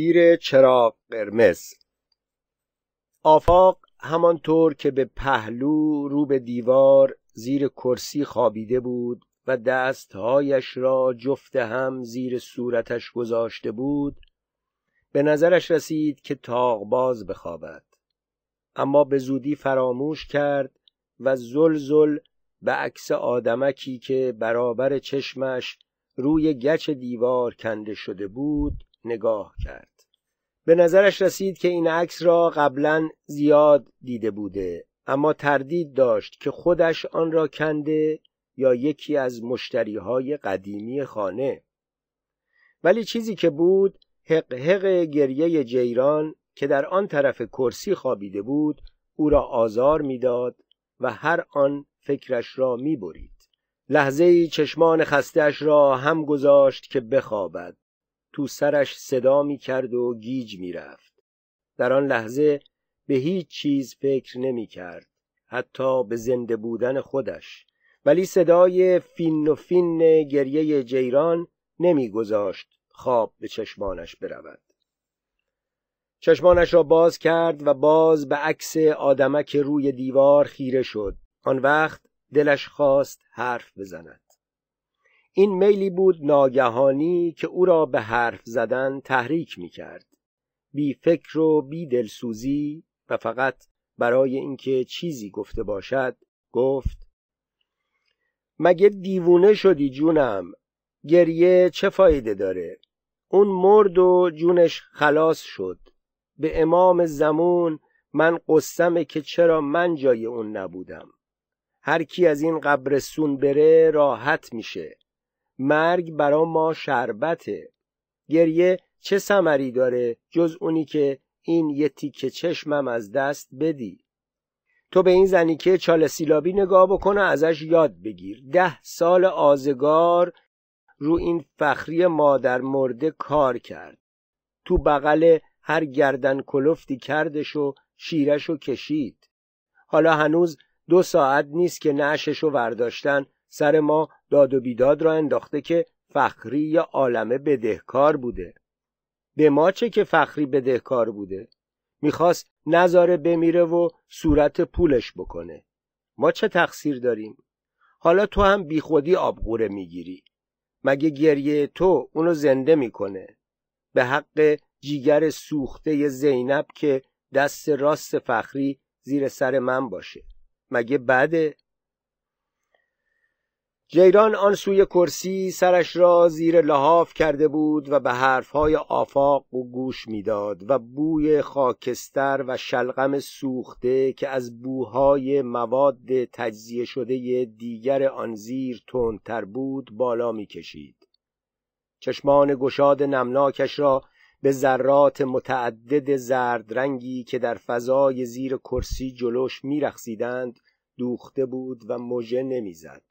زیر چراغ قرمز. آفاق همانطور که به پهلو رو به دیوار زیر کرسی خوابیده بود و دستهایش را جفت هم زیر صورتش گذاشته بود به نظرش رسید که باز بخوابد. اما به زودی فراموش کرد و زل زل به عکس آدمکی که برابر چشمش روی گچ دیوار کنده شده بود نگاه کرد. به نظرش رسید که این عکس را قبلا زیاد دیده بوده اما تردید داشت که خودش آن را کنده یا یکی از مشتریهای قدیمی خانه. ولی چیزی که بود حق حق گریه جیران که در آن طرف کرسی خوابیده بود او را آزار می‌داد و هر آن فکرش را می‌برید. لحظه ای چشمان خستش را هم گذاشت که بخوابد. تو سرش صدا می کرد و گیج می رفت. در آن لحظه به هیچ چیز فکر نمی کرد. حتی به زنده بودن خودش. ولی صدای فین و فین گریه جیران نمیگذاشت خواب به چشمانش برود. چشمانش را باز کرد و باز به عکس آدمک روی دیوار خیره شد. آن وقت دلش خواست حرف بزند. این میلی بود ناگهانی که او را به حرف زدن تحریک می کرد. بی فکر و بی دلسوزی و فقط برای اینکه چیزی گفته باشد گفت مگه دیوونه شدی جونم؟ گریه چه فایده داره؟ اون مرد و جونش خلاص شد. به امام زمون من قسمه که چرا من جای اون نبودم. هر کی از این قبرستون بره راحت میشه. مرگ برا ما شربته. گریه چه سمری داره جز اونی که این یه تیکه چشمم از دست بدی؟ تو به این زنی که چال سیلابی نگاه بکنه ازش یاد بگیر. ده سال آزگار رو این فخری مادر مرده کار کرد. تو بغل هر گردن کلفتی کردش و شیرش و کشید. حالا هنوز دو ساعت نیست که نعشش و ورداشتن. سر ما داد و بیداد را انداخته که فخری یا عالمه بدهکار بوده. به ما چه که فخری بدهکار بوده؟ می‌خواست نظاره بمیره و صورت پولش بکنه. ما چه تقصیر داریم؟ حالا تو هم بیخودی آبقوره می‌گیری. مگه گریه تو اونو زنده می‌کنه؟ به حق جیگر سوخته زینب که دست راست فخری زیر سر من باشه. مگه بده؟ جیران آن سوی کرسی سرش را زیر لحاف کرده بود و به حرفهای آفاق و گوش می‌داد و بوی خاکستر و شلغم سوخته که از بوهای مواد تجزیه شده دیگر آن زیر تندتر بود بالا می‌کشید. چشمان گشاد نمناکش را به ذرات متعدد زرد رنگی که در فضای زیر کرسی جلوش میرخسیدند دوخته بود و مژه نمی‌زد.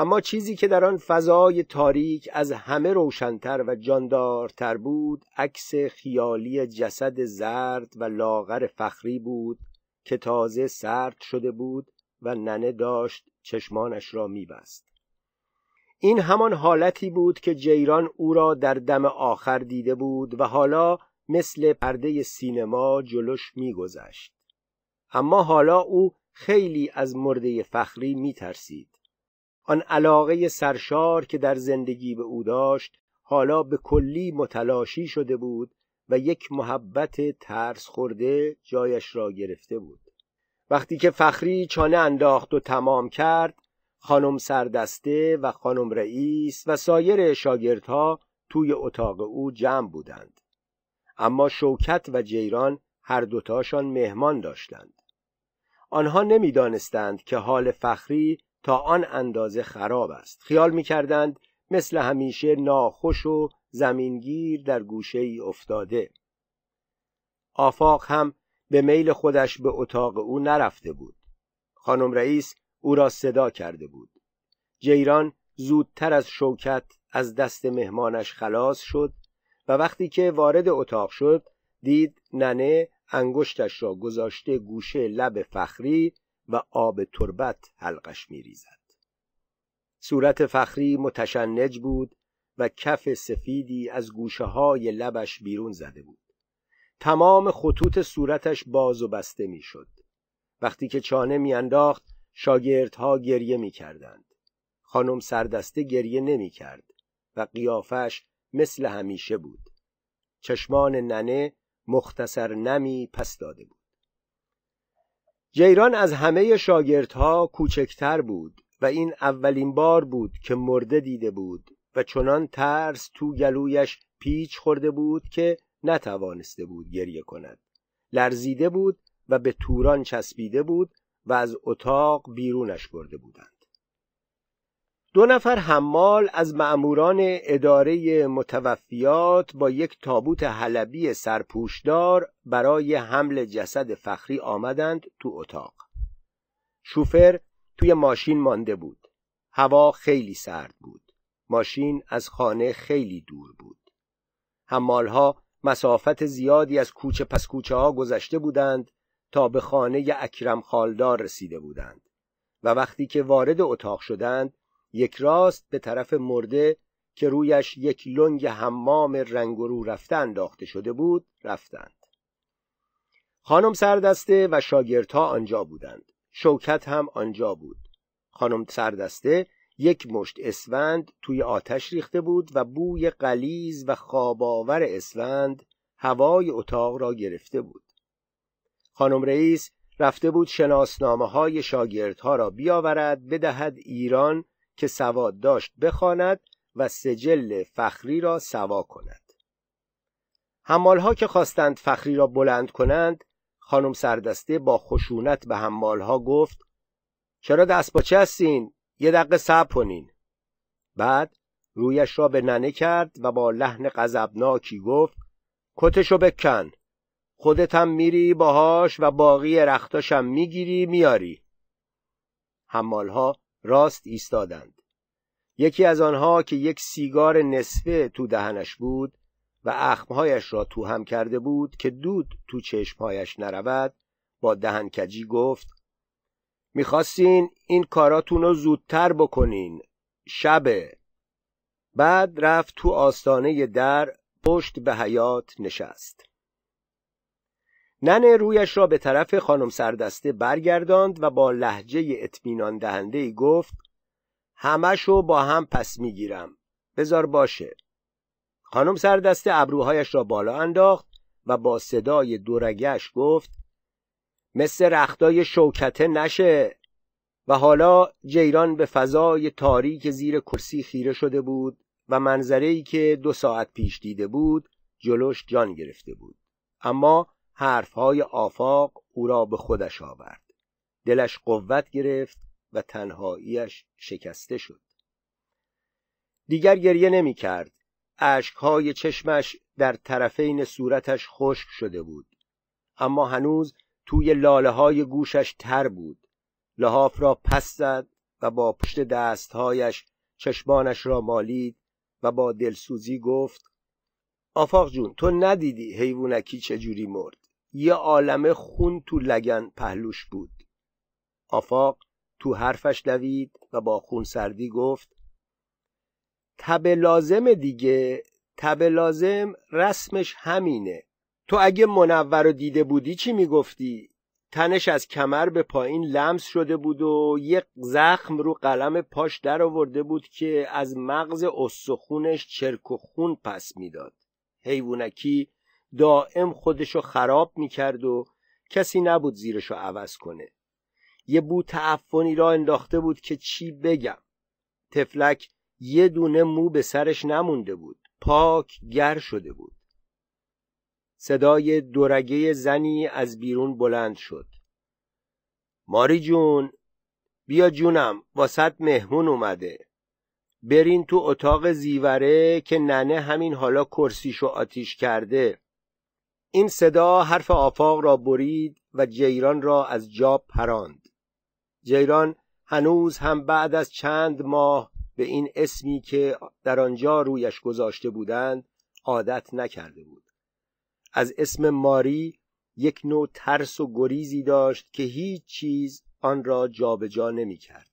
اما چیزی که در آن فضای تاریک از همه روشنتر و جاندارتر بود عکس خیالی جسد زرد و لاغر فخری بود که تازه سرد شده بود و ننه داشت چشمانش را میبست. این همان حالتی بود که جیران او را در دم آخر دیده بود و حالا مثل پرده سینما جلوش میگذشت. اما حالا او خیلی از مرده فخری میترسید. آن علاقه سرشار که در زندگی به او داشت حالا به کلی متلاشی شده بود و یک محبت ترس خورده جایش را گرفته بود. وقتی که فخری چانه انداخت و تمام کرد خانم سردسته و خانم رئیس و سایر شاگردها توی اتاق او جمع بودند. اما شوکت و جیران هر دوتاشان مهمان داشتند. آنها نمی‌دانستند که حال فخری تا آن اندازه خراب است. خیال می‌کردند مثل همیشه ناخوش و زمینگیر در گوشه ای افتاده. آفاق هم به میل خودش به اتاق او نرفته بود. خانم رئیس او را صدا کرده بود. جیران زودتر از شوکت از دست مهمانش خلاص شد و وقتی که وارد اتاق شد دید ننه انگشتش را گذاشته گوشه لب فخری و آب تربت حلقش میریزد. صورت فخری متشنج بود و کف سفیدی از گوشه های لبش بیرون زده بود. تمام خطوط صورتش باز و بسته می‌شد. وقتی که چانه میانداخت شاگردها گریه می‌کردند. خانم سردسته گریه نمی‌کرد و قیافش مثل همیشه بود. چشمان ننه مختصر نمی پس داده بود. جیران از همه شاگردها کوچکتر بود و این اولین بار بود که مرده دیده بود و چنان ترس تو گلویش پیچ خورده بود که نتوانسته بود گریه کند. لرزیده بود و به توران چسبیده بود و از اتاق بیرونش برده بودند. دو نفر حمال از مأموران اداره متوفیات با یک تابوت حلبی سرپوشدار برای حمل جسد فخری آمدند تو اتاق. شوفر توی ماشین مانده بود. هوا خیلی سرد بود. ماشین از خانه خیلی دور بود. حمالها مسافت زیادی از کوچه پس کوچه ها گذشته بودند تا به خانه اکرم خالدار رسیده بودند و وقتی که وارد اتاق شدند یک راست به طرف مرده که رویش یک لنگ حمام رنگ رو رفته انداخته شده بود رفتند. خانم سردسته و شاگردها آنجا بودند. شوکت هم آنجا بود. خانم سردسته یک مشت اسفند توی آتش ریخته بود و بوی قلیز و خواباور اسفند هوای اتاق را گرفته بود. خانم رئیس رفته بود شناسنامه های شاگردها را بیاورد بدهد ایران که سواد داشت بخواند و سجل فخری را سوا کند. حمالها که خواستند فخری را بلند کنند خانم سردسته با خشونت به حمالها گفت چرا دست باچه هستین؟ یه دقیقه صبر کنین. بعد رویش را به ننه کرد و با لحن غضبناکی گفت کتشو بکن. خودتم میری باهاش و باقی رختاشم می‌گیری میاری. حمالها راست ایستادند. یکی از آنها که یک سیگار نصفه تو دهنش بود و اخمهایش را تو هم کرده بود که دود تو چشمهایش نرود با دهنکجی گفت می‌خواستین این کاراتون رو زودتر بکنین شبه. بعد رفت تو آستانه در پشت به حیات نشست. ننه رویش را به طرف خانم سردسته برگرداند و با لحجه اطمینان دهنده ای گفت همشو با هم پس می‌گیرم. بزار باشه. خانم سردسته ابروهایش را بالا انداخت و با صدای دورگش گفت مثل رختای شوکته نشه. و حالا جیران به فضای تاریک زیر کرسی خیره شده بود و منظره که دو ساعت پیش دیده بود جلوش جان گرفته بود. اما حرفهای آفاق او را به خودش آورد. دلش قوت گرفت و تنهاییش شکسته شد. دیگر گریه نمی کرد عشقهای چشمش در طرفین صورتش خشک شده بود. اما هنوز توی لاله های گوشش تر بود. لحاف را پس زد و با پشت دستهایش چشمانش را مالید و با دلسوزی گفت آفاق جون تو ندیدی حیوانکی چجوری مرد؟ یه عالمه خون تو لگن پهلوش بود. آفاق تو حرفش دوید و با خون سردی گفت تب لازم دیگه تب لازم رسمش همینه. تو اگه منور رو دیده بودی چی می‌گفتی؟ تنش از کمر به پایین لمس شده بود و یک زخم رو قلم پاش در آورده بود که از مغز استخونش چرک و خون پس می‌داد. حیوانکی دائم خودشو خراب می‌کرد و کسی نبود زیرشو عوض کنه. یه بو تعفنی را انداخته بود که چی بگم. تفلک یه دونه مو به سرش نمونده بود. پاک گر شده بود. صدای دورگه زنی از بیرون بلند شد. ماری جون بیا جونم واسط مهمون اومده. برین تو اتاق زیوره که ننه همین حالا کرسیشو آتیش کرده. این صدا حرف آفاق را برید و جیران را از جا پراند. جیران هنوز هم بعد از چند ماه به این اسمی که در آنجا رویش گذاشته بودند عادت نکرده بود. از اسم ماری یک نوع ترس و گریزی داشت که هیچ چیز آن را جابجا نمی کرد.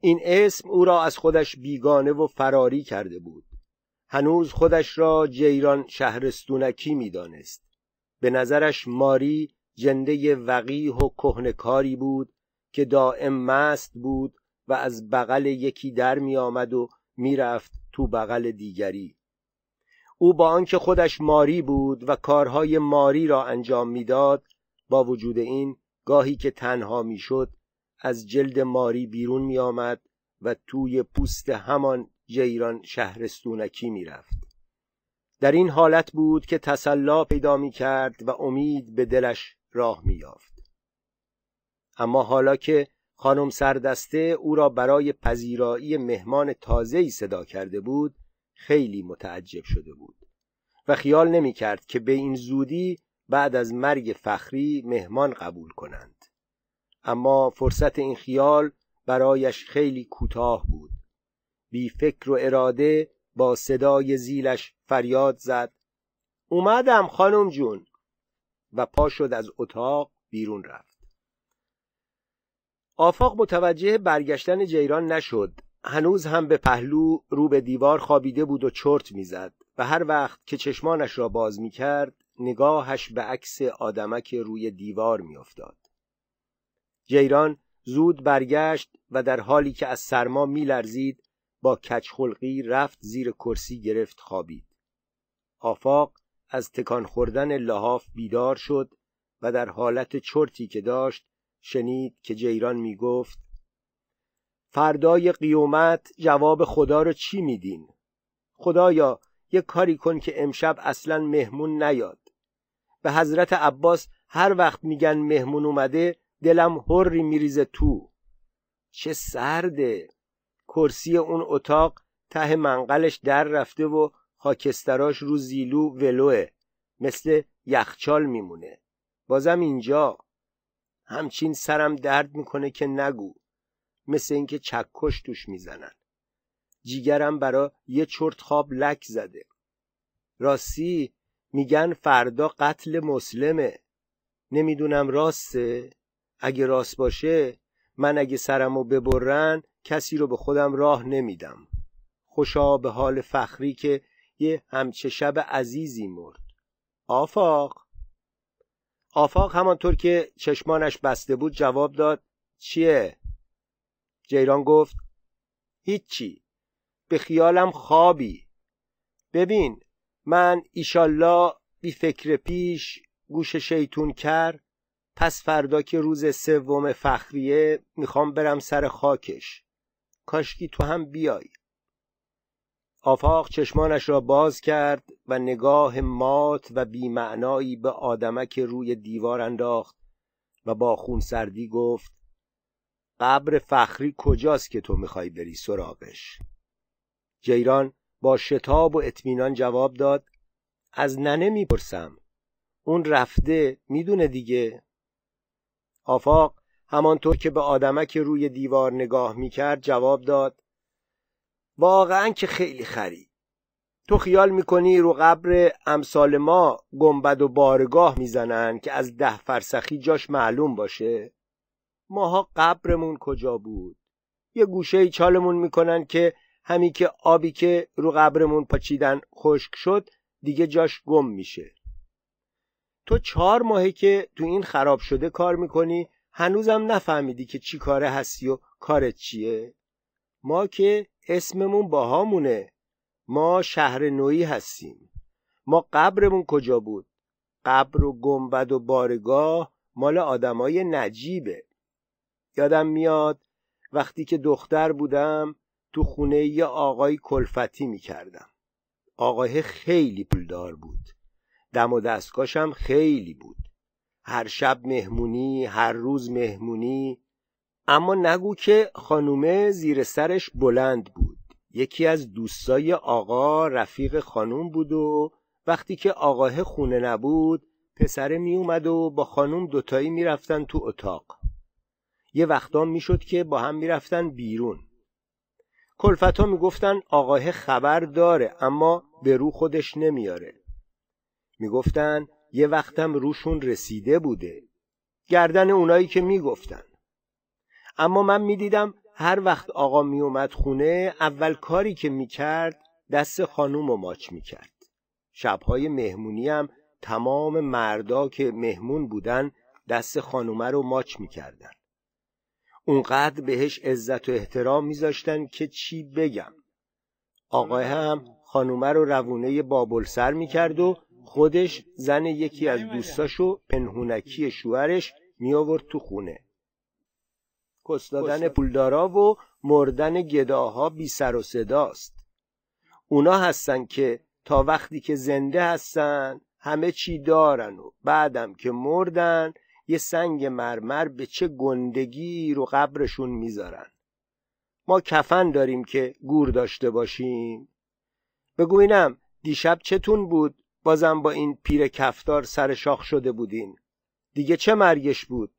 این اسم او را از خودش بیگانه و فراری کرده بود. هنوز خودش را جیران شهرستونکی می‌دانست. به نظرش ماری جنده وقیح و کهنکاری بود که دائم مست بود و از بغل یکی در می آمد و می‌رفت تو بغل دیگری. او با آنکه خودش ماری بود و کارهای ماری را انجام می‌داد با وجود این گاهی که تنها می‌شد از جلد ماری بیرون می آمد و توی پوست همان جیران شهرستونکی می‌رفت. در این حالت بود که تسلا پیدا می کرد و امید به دلش راه می یافت. اما حالا که خانم سردسته او را برای پذیرایی مهمان تازه‌ای صدا کرده بود خیلی متعجب شده بود و خیال نمی کرد که به این زودی بعد از مرگ فخری مهمان قبول کنند. اما فرصت این خیال برایش خیلی کوتاه بود. بی فکر و اراده با صدای زیلش فریاد زد. اومدم خانم جون. و پا شد از اتاق بیرون رفت. آفاق متوجه برگشتن جیران نشد. هنوز هم به پهلو رو به دیوار خوابیده بود و چرت می‌زد و هر وقت که چشمانش را باز می کرد نگاهش به عکس آدمک روی دیوار میافتاد. جیران زود برگشت و در حالی که از سرما میلرزید با کچخلقی رفت زیر کرسی گرفت خوابید. آفاق از تکان خوردن لحاف بیدار شد و در حالت چرتی که داشت شنید که جیران می‌گفت فردای قیومت جواب خدا رو چی میدین؟ خدایا یه کاری کن که امشب اصلا مهمون نیاد. به حضرت عباس هر وقت میگن مهمون اومده دلم هری میریزه تو. چه سرده! کرسی اون اتاق ته منقلش در رفته و خاکستراش رو زیلو ولوه مثل یخچال میمونه. بازم اینجا. همچین سرم درد می‌کنه که نگو. مثل اینکه چکش توش می‌زنن. جیگرم برا یه چرت خواب لک زده. راستی میگن فردا قتل مسلمه. نمی‌دونم راسته؟ اگه راست باشه من اگه سرمو ببرن کسی رو به خودم راه نمیدم. خوشا به حال فخری که یه همچه شب عزیزی مرد. آفاق. آفاق همانطور که چشمانش بسته بود جواب داد چیه؟ جیران گفت هیچی. به خیالم خوابی. ببین من ایشالله بی فکر پیش گوش شیطون کر پس فردا که روز سوم فخریه می‌خوام برم سر خاکش. کاشکی تو هم بیای. آفاق چشمانش را باز کرد و نگاه مات و بیمعنایی به آدمک روی دیوار انداخت و با خون سردی گفت قبر فخری کجاست که تو می‌خوای بری سراغش؟ جیران با شتاب و اطمینان جواب داد از ننه می‌پرسم. اون رفته می‌دونه دیگه. آفاق همانطور که به آدمک روی دیوار نگاه می‌کرد جواب داد واقعا که خیلی خری. تو خیال می‌کنی رو قبر امثال ما گنبد و بارگاه می‌زنن که از ده فرسخی جاش معلوم باشه؟ ماها قبرمون کجا بود؟ یه گوشه چالمون می‌کنن که همی که آبی که رو قبرمون پاچیدن خشک شد دیگه جاش گم میشه. تو چهار ماهه که تو این خراب شده کار می‌کنی هنوزم نفهمیدی که چی کاره هستی و کارت چیه. ما که اسممون باهامونه. ما شهر نوعی هستیم. ما قبرمون کجا بود؟ قبر و گنبد و بارگاه مال آدمای نجیبه. یادم میاد وقتی که دختر بودم تو خونه یه آقای کلفتی می‌کردم. آقای خیلی پولدار بود. دم و دستگاشم خیلی بود. هر شب مهمونی هر روز مهمونی. اما نگو که خانومه زیر سرش بلند بود. یکی از دوستای آقا رفیق خانوم بود و وقتی که آقاه خونه نبود پسره می اومد و با خانوم دوتایی می‌رفتن تو اتاق. یه وقتا می‌شد که با هم می‌رفتن بیرون. کلفتا می‌گفتن آقاه خبر داره اما به رو خودش نمیاره. می‌گفتن یه وقتم روشون رسیده بوده. گردن اونایی که می‌گفتن. اما من می‌دیدم هر وقت آقا می اومد خونه اول کاری که می‌کرد دست خانوم رو ماچ می‌کرد. شبهای مهمونی هم تمام مردا که مهمون بودن دست خانومه رو ماچ می‌کردن. اونقدر بهش عزت و احترام میذاشتن که چی بگم. آقای هم خانومه رو روونه بابل سر می‌کرد و خودش زن یکی از دوستاشو پنهونکی شوهرش می آورد تو خونه. کستادن پولدارا و مردن گداها بی سر و صداست اونا هستن که تا وقتی که زنده هستن همه چی دارن و بعدم که مردن یه سنگ مرمر به چه گندگی رو قبرشون می‌ذارن. ما کفن داریم که گور داشته باشیم. بگو اینم دیشب چتون بود؟ بازم با این پیر کفتار سر شاخ شده بودین. دیگه چه مرگش بود؟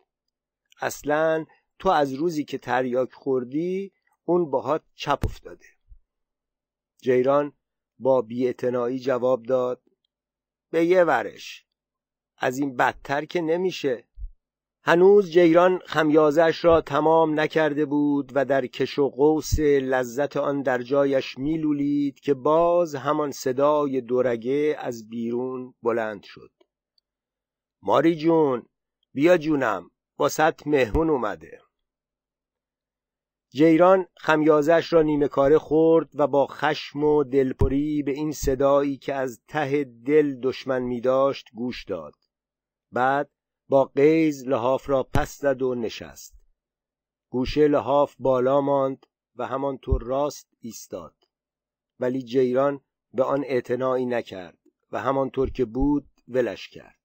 اصلا تو از روزی که تریاک خوردی اون باهات چپ افتاده. جیران با بیاعتنایی جواب داد به یه ورش. از این بدتر که نمیشه. هنوز جیران خمیازش را تمام نکرده بود و در کش و قوس لذت آن در جایش میلولید که باز همان صدای دورگه از بیرون بلند شد. ماری جون بیا جونم با ست مهمون اومده. جیران خمیازش را نیمه کاره خورد و با خشم و دلپری به این صدایی که از ته دل دشمن می داشت گوش داد. بعد با قیز لحاف را پس زد و نشست. گوشه لحاف بالا ماند و همانطور راست ایستاد. ولی جیران به آن اعتنایی نکرد و همانطور که بود ولش کرد.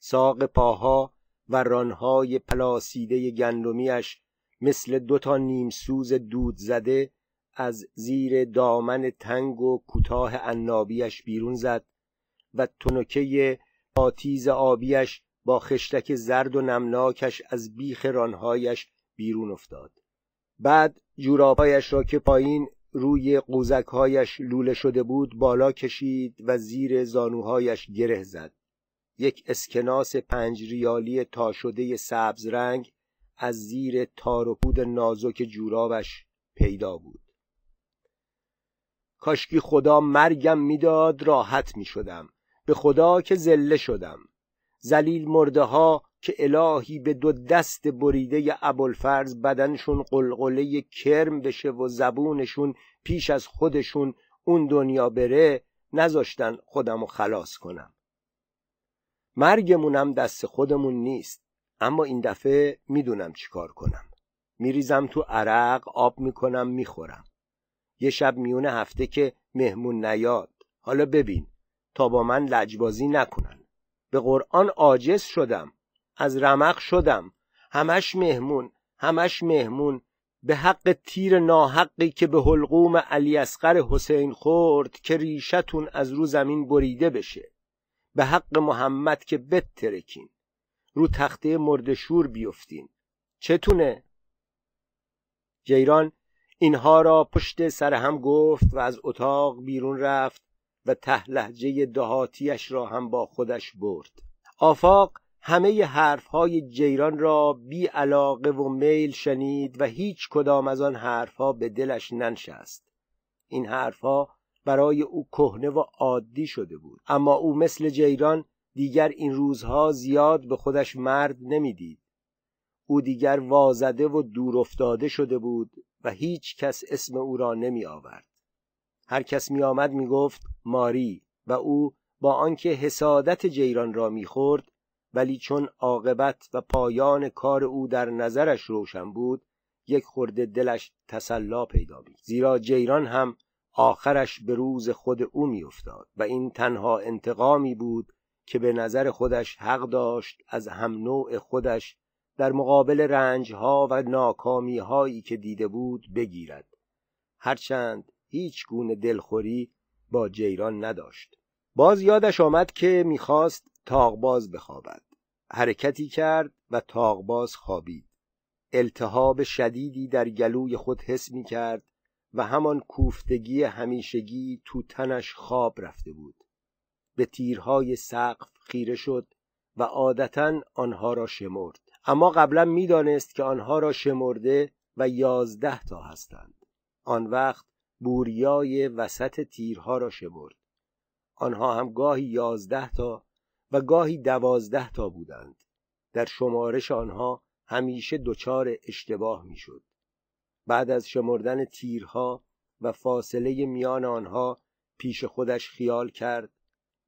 ساق پاها و رانهای پلاسیده گندمیش مثل دو تا نیم سوز دود زده از زیر دامن تنگ و کوتاه عنابیش بیرون زد و تنکه پاتیز آبیش با خشتک زرد و نمناکش از بیخ رانهایش بیرون افتاد. بعد جورابهایش را که پایین روی قوزکهایش لوله شده بود بالا کشید و زیر زانوهایش گره زد. یک اسکناس پنج ریالی تا شده سبز رنگ از زیر تار و پود نازک جورابش پیدا بود. کاشکی خدا مرگم می‌داد راحت می شدم به خدا که زله شدم. زلیل مرده ها که الهی به دو دست بریده ابوالفرز بدنشون قلقله کرم بشه و زبونشون پیش از خودشون اون دنیا بره نذاشتن خودمو خلاص کنم. مرگمونم دست خودمون نیست اما این دفعه می‌دونم چیکار کنم. میریزم تو عرق آب می‌کنم می‌خورم. یه شب میونه هفته که مهمون نیاد. حالا ببین تا با من لجبازی نکنن. به قرآن عاجز شدم از رمق شدم همش مهمون همش مهمون. به حق تیر ناحقی که به حلقوم علی اصغر حسین خورد که ریشتون از رو زمین بریده بشه. به حق محمد که بترکین رو تخته مردشور بیفتین. چتونه؟ جیران اینها را پشت سر هم گفت و از اتاق بیرون رفت. و ته لحجه دهاتیش را هم با خودش برد. آفاق همه حرفهای جیران را بی علاقه و میل شنید و هیچ کدام از آن حرفها به دلش ننشست. این حرفها برای او کهنه و عادی شده بود. اما او مثل جیران دیگر این روزها زیاد به خودش مرد نمی‌دید. او دیگر وازده و دور افتاده شده بود و هیچ کس اسم او را نمی آورد هر کس می آمد می گفت ماری و او با آنکه حسادت جیران را می‌خورد ولی چون عاقبت و پایان کار او در نظرش روشن بود یک خورده دلش تسلا پیدا می زیرا جیران هم آخرش به روز خود او میافتاد و این تنها انتقامی بود که به نظر خودش حق داشت از هم نوع خودش در مقابل رنجها و ناکامی هایی که دیده بود بگیرد. هرچند هیچ گونه دلخوری با جیران نداشت. باز یادش آمد که می‌خواست تاغباز بخوابد. حرکتی کرد و تاغباز خوابید. التهاب شدیدی در گلوی خود حس می کرد و همان کوفتگی همیشگی تو تنش خواب رفته بود. به تیرهای سقف خیره شد و عادتا آنها را شمرد. اما قبلا می‌دانست که آنها را شمرده و یازده تا هستند. آن وقت بوریای وسط تیرها را شمرد. آنها هم گاهی یازده تا و گاهی دوازده تا بودند. در شمارش آنها همیشه دچار اشتباه می‌شد. بعد از شمردن تیرها و فاصله میان آنها پیش خودش خیال کرد.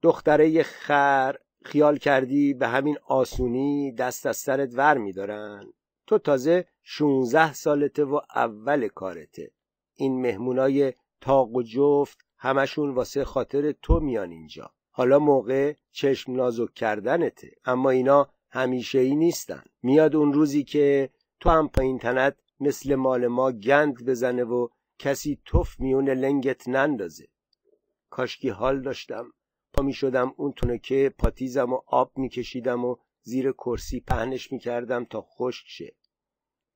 دختره خر خیال کردی به همین آسونی دست از سرت ور میدارن؟ تو تازه 16 سالته و اول کارته. این مهمونای تاق و جفت همشون واسه خاطر تو میان اینجا. حالا موقع چشم نازک کردنته اما اینا همیشه ای نیستن. میاد اون روزی که تو هم پایین تنت مثل مال ما گند بزنه و کسی توف میون لنگت نندازه. کاشکی حال داشتم. پا می شدم اون تونکه پاتیزم و آب میکشیدم و زیر کرسی پهنش می‌کردم تا خشک شه.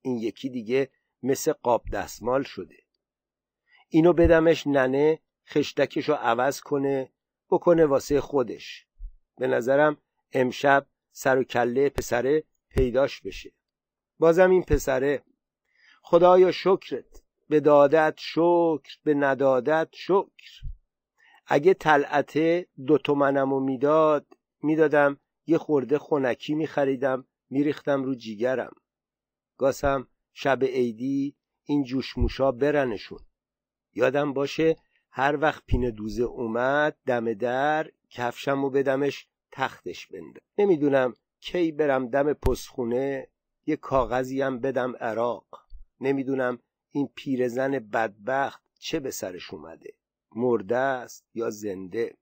این یکی دیگه مثل قاب دستمال شده. اینو بدمش ننه خشتکشو عوض کنه بکنه واسه خودش. به نظرم امشب سر و کله پسره پیداش بشه. بازم این پسره. خدایا شکرت. به دادت شکر به ندادت شکر. اگه طلعته دو تومنمو می‌داد می‌دادم یه خورده خونکی میخریدم میریختم رو جیگرم. گاسم شب عیدی این جوشموشا برنشون. یادم باشه هر وقت پینه دوزه اومد دم در کفشم و بدمش تختش بنده. نمی‌دونم کی برم دم پسخونه یه کاغذی هم بدم عراق. نمی‌دونم این پیرزن بدبخت چه به سرش اومده مرده است یا زنده.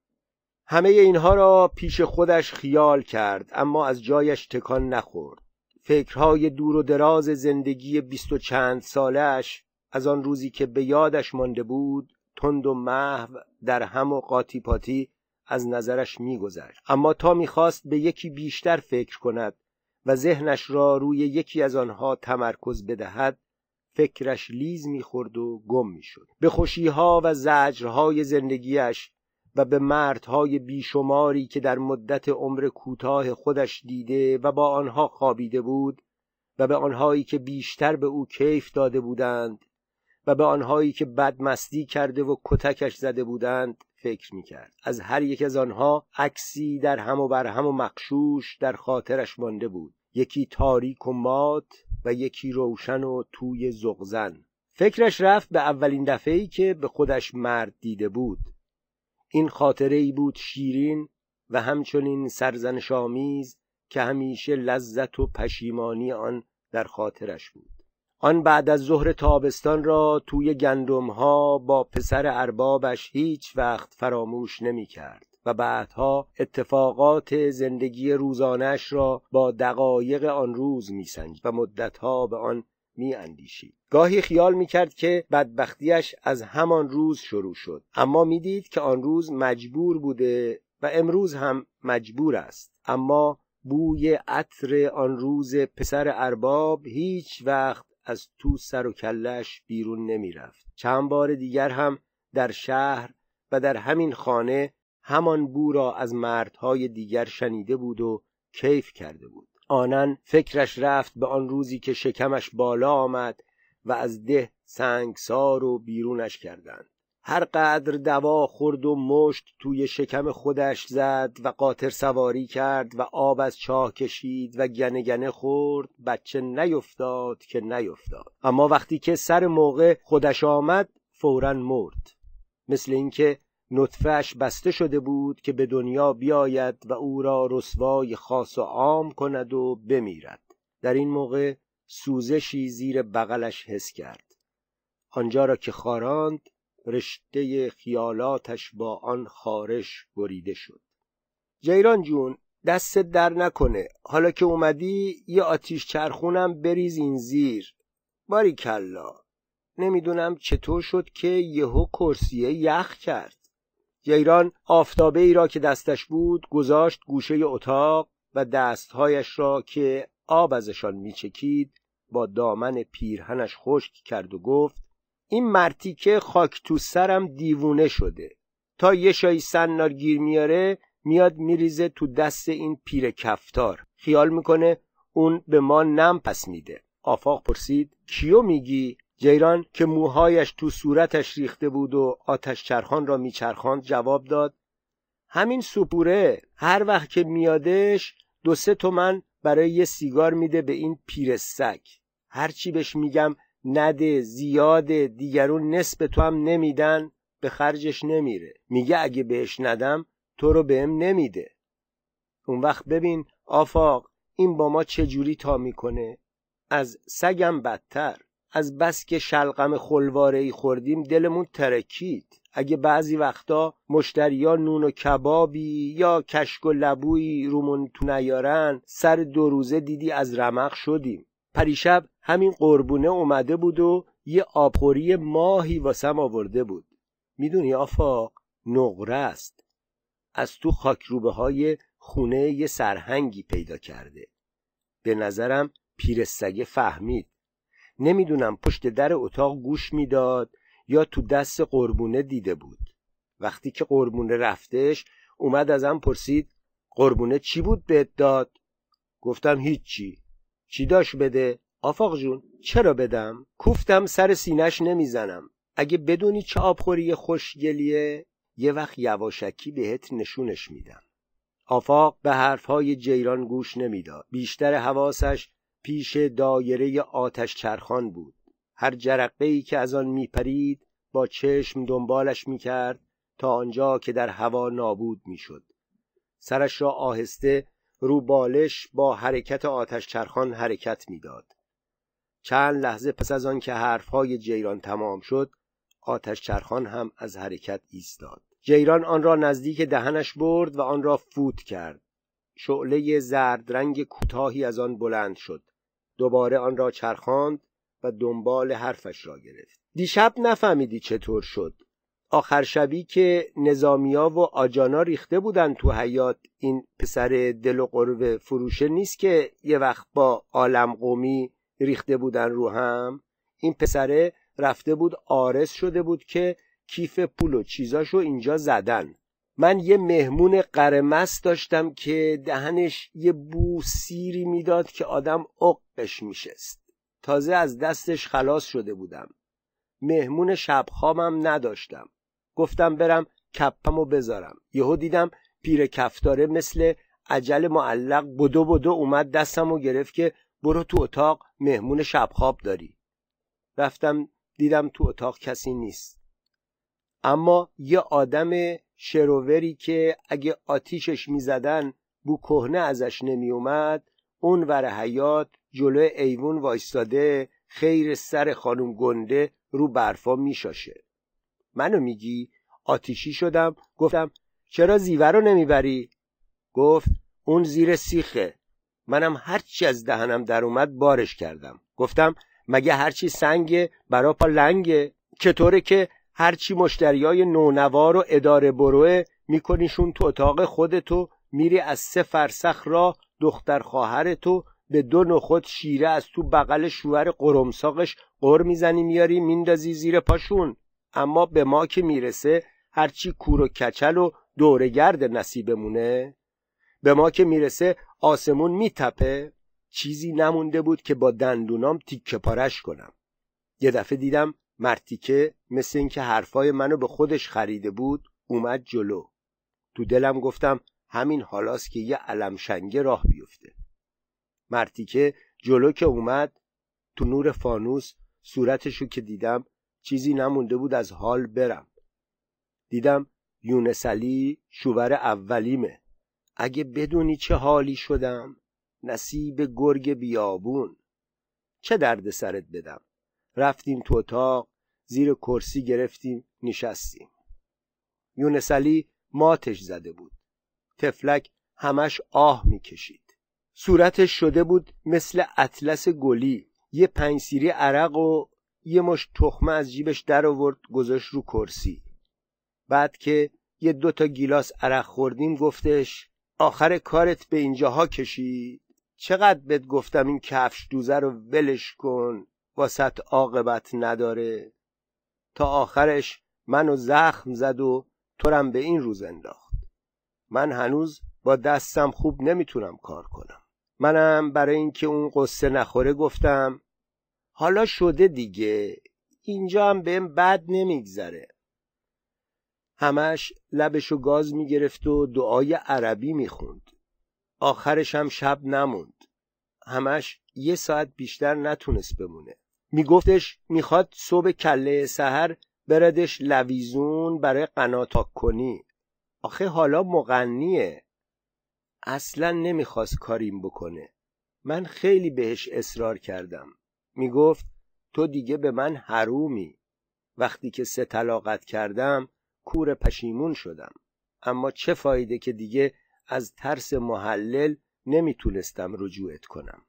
همه اینها را پیش خودش خیال کرد اما از جایش تکان نخورد. فکرهای دور و دراز زندگی بیست و چند سالش از آن روزی که به یادش مانده بود تند و محو در هم و قاطی پاتی از نظرش میگذشت. اما تا می‌خواست به یکی بیشتر فکر کند و ذهنش را روی یکی از آنها تمرکز بدهد فکرش لیز می‌خورد و گم می‌شد. به خوشیها و زجرهای زندگیش و به مردهای بیشماری که در مدت عمر کوتاه خودش دیده و با آنها خوابیده بود و به آنهایی که بیشتر به او کیف داده بودند و به آنهایی که بدمستی کرده و کتکش زده بودند فکر می‌کرد. از هر یک از آنها عکسی در هم و بر هم و مقشوش در خاطرش مانده بود. یکی تاریک و مات و یکی روشن و توی زغزن. فکرش رفت به اولین دفعه که به خودش مرد دیده بود. این خاطره ای بود شیرین و همچنین سرزن شامیز که همیشه لذت و پشیمانی آن در خاطرش بود. آن بعد از ظهر تابستان را توی گندم ها با پسر اربابش هیچ وقت فراموش نمی کرد و بعدها اتفاقات زندگی روزانش را با دقایق آن روز میسنج و مدتها به آن می اندیشید. گاهی خیال می کرد که بدبختیش از همان روز شروع شد اما می‌دید که آن روز مجبور بوده و امروز هم مجبور است اما بوی عطر آن روز پسر ارباب هیچ وقت از تو سر و کلش بیرون نمی رفت. چند بار دیگر هم در شهر و در همین خانه همان بو را از مردهای دیگر شنیده بود و کیف کرده بود آنن فکرش رفت به آن روزی که شکمش بالا آمد و از ده سنگسار و بیرونش کردند هر قدر دوا خورد و مشت توی شکم خودش زد و قاطر سواری کرد و آب از چاه کشید و گنه گنه خورد بچه نیفتاد که نیفتاد. اما وقتی که سر موقع خودش آمد فورا مرد. مثل اینکه نطفهش بسته شده بود که به دنیا بیاید و او را رسوای خاص و عام کند و بمیرد. در این موقع سوزشی زیر بغلش حس کرد. آنجا را که خاراند رشته خیالاتش با آن خارش بریده شد. جیران جون دست در نکنه. حالا که اومدی یه آتیش چرخونم بریز این زیر. باری کلا نمی‌دونم چطور شد که یهو کرسیه یخ کرد. جیران آفتابه ای را که دستش بود گذاشت گوشه اتاق و دستهایش را که آب ازشان میچکید با دامن پیرهنش خشک کرد و گفت این مرتیکه خاک تو سرم دیوونه شده. تا یه شایی سنار گیر میاره میاد میریزه تو دست این پیر کفتار. خیال می‌کنه اون به ما نم پس میده. آفاق پرسید کیو میگی؟ جیران که موهایش تو صورتش ریخته بود و آتش چرخان را میچرخاند جواب داد همین سپوره هر وقت که میادش دو سه تومن برای یه سیگار میده به این پیر سگ. هرچی بهش میگم نده زیاده دیگرون نصف تو هم نمیدن به خرجش نمیره. میگه اگه بهش ندم تو رو بهم نمیده. اون وقت ببین آفاق این با ما چجوری تا می‌کنه؟ از سگم بدتر. از بس که شلقم خلواره ای خوردیم دلمون ترکید. اگه بعضی وقتا مشتریا نون و کبابی یا کشک و لبویی رومون تو نیارن سر دو روزه دیدی از رمق شدیم. پریشب همین قربونه اومده بود و یه آبخوری ماهی واسم آورده بود. می‌دونی آفاق؟ نقره است. از تو خاکروبه های خونه یه سرهنگی پیدا کرده. به نظرم پیرسگه فهمید. نمی‌دونم پشت در اتاق گوش می‌داد یا تو دست قربونه دیده بود. وقتی که قربونه رفتش اومد ازم پرسید قربونه چی بود بهت داد؟ گفتم هیچی. چی داشت بده؟ آفاق جون چرا بدم؟ کوفتم سر سینش نمی‌زنم. اگه بدونی چه آبخوری خوشگلیه؟ یه وقت یواشکی بهت نشونش میدم. آفاق به حرفهای جیران گوش نمی‌داد. بیشتر حواسش پیش دایره آتش چرخان بود. هر جرقه ای که از آن میپرید با چشم دنبالش می‌کرد تا آنجا که در هوا نابود می‌شد. سرش را آهسته رو بالش با حرکت آتش چرخان حرکت می‌داد. چند لحظه پس از آن که حرفهای جیران تمام شد آتش چرخان هم از حرکت ایستاد. جیران آن را نزدیک دهنش برد و آن را فوت کرد. شعله زرد رنگ کوتاهی از آن بلند شد. دوباره آن را چرخاند و دنبال حرفش را گرفت. دیشب نفهمیدی چطور شد. آخر شبی که نظامیا و آجانا ریخته بودن تو حیات این پسر دل و قرب فروشه نیست که یه وقت با عالم قومی ریخته بودن رو هم؟ این پسره رفته بود آرس شده بود که کیف پول و چیزاشو اینجا زدن. من یه مهمون قرمس داشتم که دهنش یه بو سیری می‌داد که آدم عقش میشست. تازه از دستش خلاص شده بودم. مهمون شبخوابم نداشتم. گفتم برم کپمو بذارم. یهو دیدم پیر کفتاره مثل عجل معلق بدو بدو اومد دستم و گرفت که برو تو اتاق مهمون شبخواب داری. رفتم دیدم تو اتاق کسی نیست. اما یه آدم شرووری که اگه آتیشش می‌زدن بو کهنه ازش نمیومد اون ور حیات جلو ایوون وایستاده خیر سر خانم گنده رو برفا میشاشه. منو میگی؟ آتیشی شدم گفتم چرا زیوه رو نمی‌بری؟ گفت اون زیر سیخه. منم هرچی از دهنم در اومد بارش کردم. گفتم مگه هرچی سنگ برا پا لنگه؟ چطوره که هرچی مشتریای نونوار و اداره بروه میکنیشون تو اتاق خودتو میری از سه فرسخ را دختر خواهر تو به دو نخود شیره از تو بغل شوهر قرمساقش قر می‌زنی میاری میندازی زیر پاشون. اما به ما که می‌رسه هرچی کور و کچل و دورگرد نصیبمونه. به ما که می‌رسه آسمون میتپه. چیزی نمونده بود که با دندونام تیکه پارش کنم. یه دفعه دیدم مرتیکه مثل اینکه حرفای منو به خودش خریده بود اومد جلو. تو دلم گفتم همین حالاست که یه علمشنگه راه بیفته. مرتیکه جلو که اومد تو نور فانوس صورتشو که دیدم چیزی نمونده بود از حال برم. دیدم یونسلی شوور اولیمه. اگه بدونی چه حالی شدم نصیب گرگ بیابون. چه درد سرت بدم؟ رفتیم تو اتاق زیر کرسی گرفتیم نشستیم. یونسلی ماتش زده بود. تفلک همش آه می‌کشید. صورتش شده بود مثل اطلس گلی. یه پنسیری عرق و یه مش تخمه از جیبش در آورد گذاشت رو کرسی. بعد که یه دوتا گیلاس عرق خوردیم گفتش آخر کارت به اینجاها کشید. چقدر بهت گفتم این کفش دوزه رو ولش کن واسط عاقبت نداره. تا آخرش منو زخم زد و تورم به این روز انداخت. من هنوز با دستم خوب نمی‌تونم کار کنم. منم برای اینکه اون قصه نخوره گفتم حالا شده دیگه. اینجا هم بهم بد نمیگذره. همش لبشو گاز می‌گرفت و دعای عربی می‌خوند. آخرش هم شب نموند. همش یه ساعت بیشتر نتونست بمونه. میگفتش می‌خواد صبح کله سهر بردش لویزون برای قناتاک کنی. آخه حالا مغنیه. اصلا نمی‌خواست کاریم بکنه. من خیلی بهش اصرار کردم. می‌گفت تو دیگه به من حرومی. وقتی که سه طلاقت کردم کور پشیمون شدم. اما چه فایده که دیگه از ترس محلل نمی‌تونستم رجوعت کنم.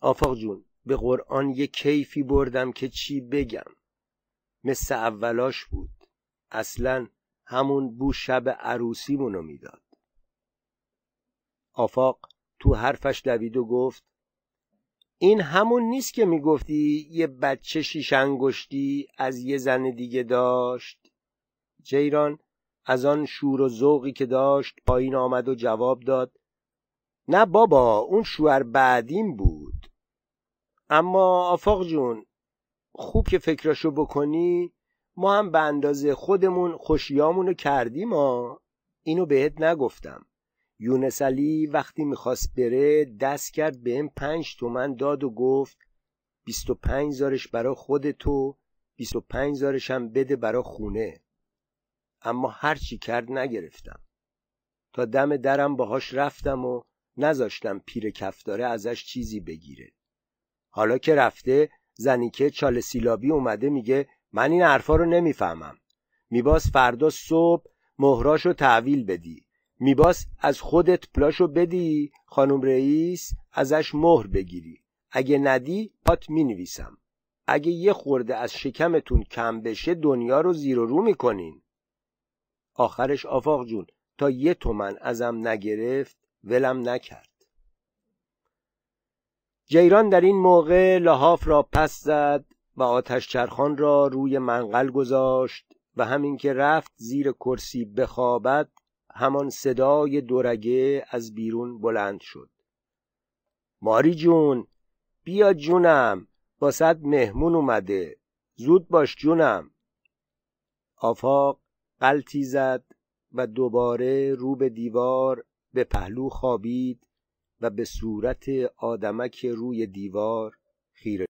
آفاق جون به قرآن یه کیفی بردم که چی بگم؟ مثل اولاش بود. اصلا همون بو شب عروسیمونو می‌داد. آفاق تو حرفش دوید و گفت این همون نیست که می‌گفتی یه بچه شیش انگشتی از یه زن دیگه داشت؟ جیران از آن شور و ذوقی که داشت پایین آمد و جواب داد نه بابا اون شوهر بعدیم بود. اما آفاق جون خوب که فکرشو بکنی ما هم به اندازه خودمون خوشیامونو کردیم ها. اینو بهت نگفتم. یونس علی وقتی می‌خواست بره دست کرد بهم پنج تومن داد و گفت بیست و پنج زارش برا خودتو بیست و پنج زارش هم بده برا خونه. اما هرچی کرد نگرفتم. تا دم درم باهاش رفتم و نذاشتم پیر کفداره ازش چیزی بگیره. حالا که رفته زنیکه چال سیلابی اومده میگه من این حرفا رو نمی‌فهمم. میباس فردا صبح مهراشو تحویل بدی. میباس از خودت پلاشو بدی خانم رئیس ازش مهر بگیری. اگه ندی پات می‌نویسم. اگه یه خورده از شکمتون کم بشه دنیا رو زیر و رو می‌کنین. آخرش آفاق جون تا یه تومن ازم نگرفت ولم نکرد. جیران در این موقع لحاف را پس زد و آتش چرخان را روی منقل گذاشت و همین که رفت زیر کرسی بخوابد همان صدای دورگه از بیرون بلند شد. ماری جون بیا جونم باسد مهمون اومده. زود باش جونم. آفاق قلتی زد و دوباره رو به دیوار به پهلو خوابید و به صورت آدمک روی دیوار خیره